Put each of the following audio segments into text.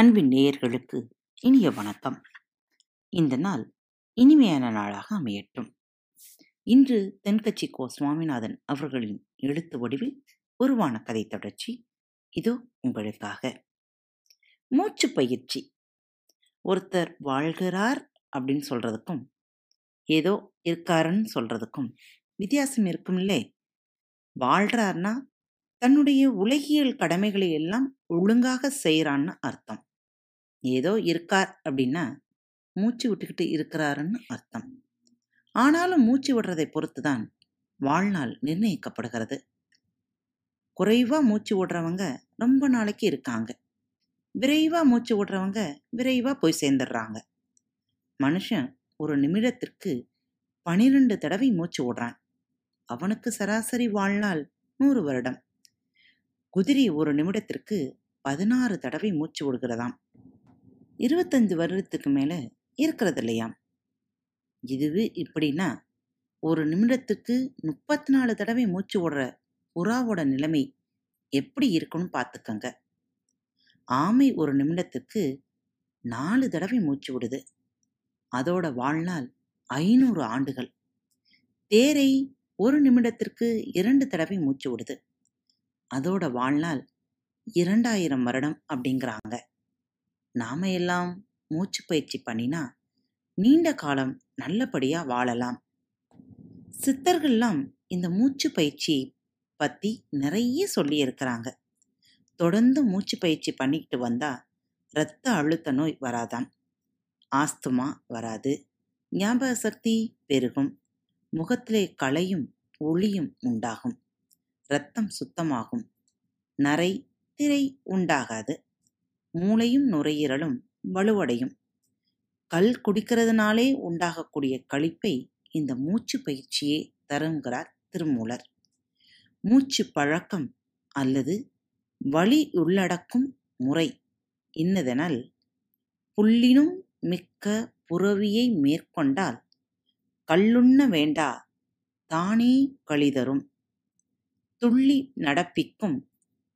அன்பின் நேயர்களுக்கு இனிய வணக்கம். இந்த நாள் இனிமையான நாளாக அமையட்டும். இன்று தென்கட்சி கோ. சுவாமிநாதன் அவர்களின் எழுத்து வடிவில் உருவான கதை தொடர்ச்சி இதோ உங்களுக்காக. மூச்சு பயிற்சி. ஒருத்தர் வாழ்கிறார் அப்படின்னு சொல்றதுக்கும் ஏதோ இருக்காருன்னு சொல்றதுக்கும் வித்தியாசம் இருக்கும்லே வாழ்றார்னா தன்னுடைய உலகியல் கடமைகளை எல்லாம் ஒழுங்காக செய்கிறான்னு அர்த்தம். ஏதோ இருக்கார் அப்படின்னா மூச்சு விட்டுக்கிட்டு இருக்கிறாருன்னு அர்த்தம். ஆனாலும் மூச்சு விடுறதை பொறுத்து தான் வாழ்நாள் நிர்ணயிக்கப்படுகிறது. குறைவாக மூச்சு விடுறவங்க ரொம்ப நாளைக்கு இருக்காங்க. விரைவாக மூச்சு விடுறவங்க விரைவாக போய் சேர்ந்துடுறாங்க. மனுஷன் ஒரு நிமிடத்திற்கு பனிரெண்டு தடவை மூச்சு விடுறான். அவனுக்கு சராசரி வாழ்நாள் நூறு வருடம். குதிரை ஒரு நிமிடத்திற்கு பதினாறு தடவை மூச்சு விடுகிறதாம். இருபத்தஞ்சு வருடத்துக்கு மேலே இருக்கிறது இல்லையாம் இதுவே இப்படின்னா ஒரு நிமிடத்துக்கு முப்பத்தி நாலு தடவை மூச்சு விடுற புறாவோட நிலைமை எப்படி இருக்குன்னு பார்த்துக்கங்க. ஆமை ஒரு நிமிடத்துக்கு நாலு தடவை மூச்சு விடுது. அதோட வாழ்நாள் ஐநூறு ஆண்டுகள். தேரை ஒரு நிமிடத்திற்கு இரண்டு தடவை மூச்சு விடுது. அதோட வாழ்நாள் இரண்டாயிரம் வருடம் அப்படிங்கிறாங்க. நாம எல்லாம் மூச்சு பயிற்சி பண்ணினா நீண்ட காலம் நல்லபடியா வாழலாம். சித்தர்கள்லாம் இந்த மூச்சு பயிற்சி பத்தி நிறைய சொல்லியிருக்கிறாங்க. தொடர்ந்து மூச்சு பயிற்சி பண்ணிக்கிட்டு வந்தா இரத்த அழுத்த நோய் வராதாம். ஆஸ்துமா வராது. ஞாபக சக்தி பெருகும். முகத்திலே களையும் ஒளியும் உண்டாகும். இரத்தம் சுத்தமாகும். நரை திரை உண்டாகாது. மூளையும் நுரையீரலும் வலுவடையும். கல் குடிக்கிறதுனாலே உண்டாகக்கூடிய கழிப்பை இந்த மூச்சு பயிற்சியே தருங்கிறார் திருமூலர். மூச்சு பழக்கம் அல்லது வழி உள்ளடக்கும் முறை இன்னதெனால் புள்ளினும் மிக்க புறவியை மேற்கொண்டால் கல்லுண்ண வேண்டா தானே கழிதரும் துள்ளி நடப்பிக்கும்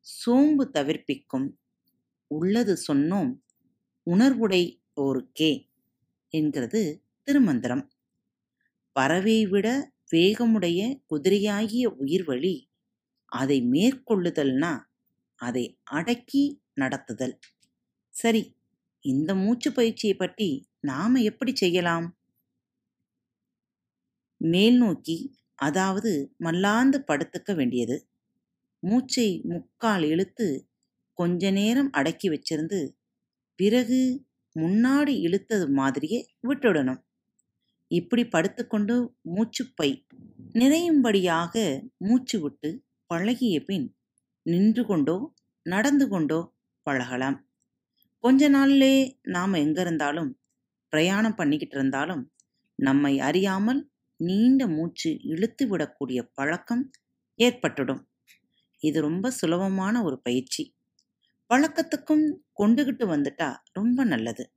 சோம்பு தவிர்ப்பிக்கும் உள்ளது சொன்னோம் உணர்வுடை ஓருக்கே என்கிறது திருமந்திரம். பறவை விட வேகமுடைய குதிரையாகிய உயிர்வழி அதை மேற்கொள்ளுதல்னா அதை அடக்கி நடத்துதல். சரி இந்த மூச்சு பயிற்சியை பற்றி நாம எப்படி செய்யலாம்? மேல் நோக்கி அதாவது மல்லாந்து படுத்துக்க வேண்டியது. மூச்சை முக்கால் இழுத்து கொஞ்ச நேரம் அடக்கி வச்சிருந்து பிறகு முன்னாடி இழுத்தது மாதிரியே விட்டுடணும். இப்படி படுத்துக்கொண்டு மூச்சுப்பை நிறையும்படியாக மூச்சு விட்டு பழகிய பின் நின்று கொண்டோ நடந்து கொண்டோ பழகலாம். கொஞ்ச நாள்லே நாம் எங்க இருந்தாலும் பிரயாணம் பண்ணிக்கிட்டு இருந்தாலும் நம்மை அறியாமல் நீண்ட மூச்சு இழுத்து விடக்கூடிய பழக்கம் ஏற்பட்டுடும். இது ரொம்ப சுலபமான ஒரு பயிற்சி. பழக்கத்துக்கும் கொண்டுகிட்டு வந்துட்டா ரொம்ப நல்லது.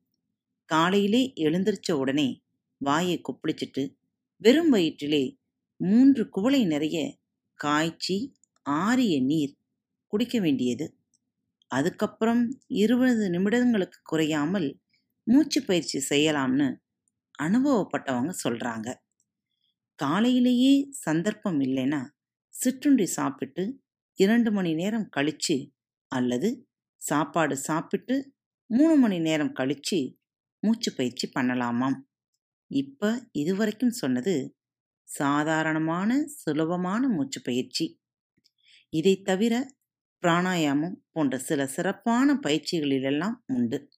காலையிலே எழுந்திரிச்ச உடனே வாயை கொப்பளிச்சிட்டு வெறும் வயிற்றிலே மூன்று குவளை நிறைய காய்ச்சி ஆறிய நீர் குடிக்க வேண்டியது. அதுக்கப்புறம் இருபது நிமிடங்களுக்கு குறையாமல் மூச்சு பயிற்சி செய்யலாம்னு அனுபவப்பட்டவங்க சொல்றாங்க. காலையிலேயே சந்தர்ப்பம் இல்லைன்னா சிற்றுண்டி சாப்பிட்டு இரண்டு மணி நேரம் கழிச்சு அல்லது சாப்பாடு சாப்பிட்டு மூணு மணி நேரம் கழித்து மூச்சு பயிற்சி பண்ணலாமாம். இப்போ இதுவரைக்கும் சொன்னது சாதாரணமான சுலபமான மூச்சு பயிற்சி. இதை தவிர பிராணாயாமம் போன்ற சில சிறப்பான பயிற்சிகளிலெல்லாம் உண்டு.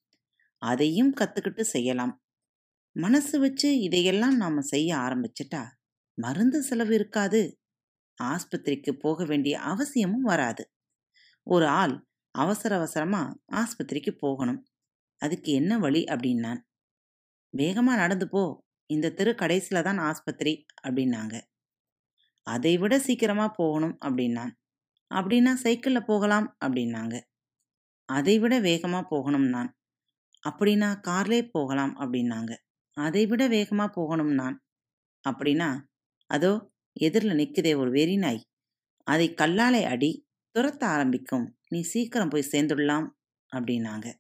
அதையும் கற்றுக்கிட்டு செய்யலாம். மனசு வச்சு இதையெல்லாம் நாம் செய்ய ஆரம்பிச்சிட்டா மருந்து செலவு இருக்காது. ஆஸ்பத்திரிக்கு போக வேண்டிய அவசியமும் வராது. ஒரு ஆள் அவசர அவசரமா ஆஸ்பத்திரிக்கு போகணும். அதுக்கு என்ன வழி அப்படின்னான். வேகமா நடந்து போ. இந்த தெரு கடைசியில தான் ஆஸ்பத்திரி அப்படின்னாங்க. அதை விட சீக்கிரமா போகணும் அப்படின்னான். அப்படின்னா சைக்கிளில் போகலாம் அப்படின்னாங்க. அதை விட வேகமாக போகணும் நான் அப்படின்னா கார்லே போகலாம் அப்படின்னாங்க. அதை விட வேகமாக போகணும் நான் அப்படின்னா அதோ எதிரில் நிற்குதே ஒரு வெறி நாய் அதை கல்லாலை அடி துரத்த ஆரம்பிக்கும். நீ சீக்கிரம் போய் சேர்ந்துடலாம் அப்படின்னாங்க.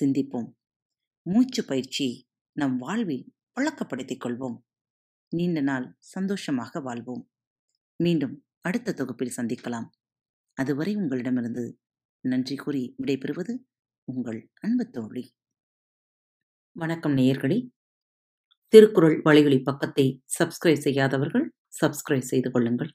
சிந்திப்போம். மூச்சு பயிற்சி நம் வாழ்வில் பழக்கப்படுத்திக் கொள்வோம். நீண்ட நாள் சந்தோஷமாக வாழ்வோம். மீண்டும் அடுத்த தொகுப்பில் சந்திக்கலாம். அதுவரை உங்களிடமிருந்து நன்றி கூறி விடைபெறுவது உங்கள் அன்பு தோழி. வணக்கம் நேயர்களே. திருக்குறள் வழிகளி பக்கத்தை சப்ஸ்கிரைப் செய்யாதவர்கள் சப்ஸ்கிரைப் செய்து கொள்ளுங்கள்.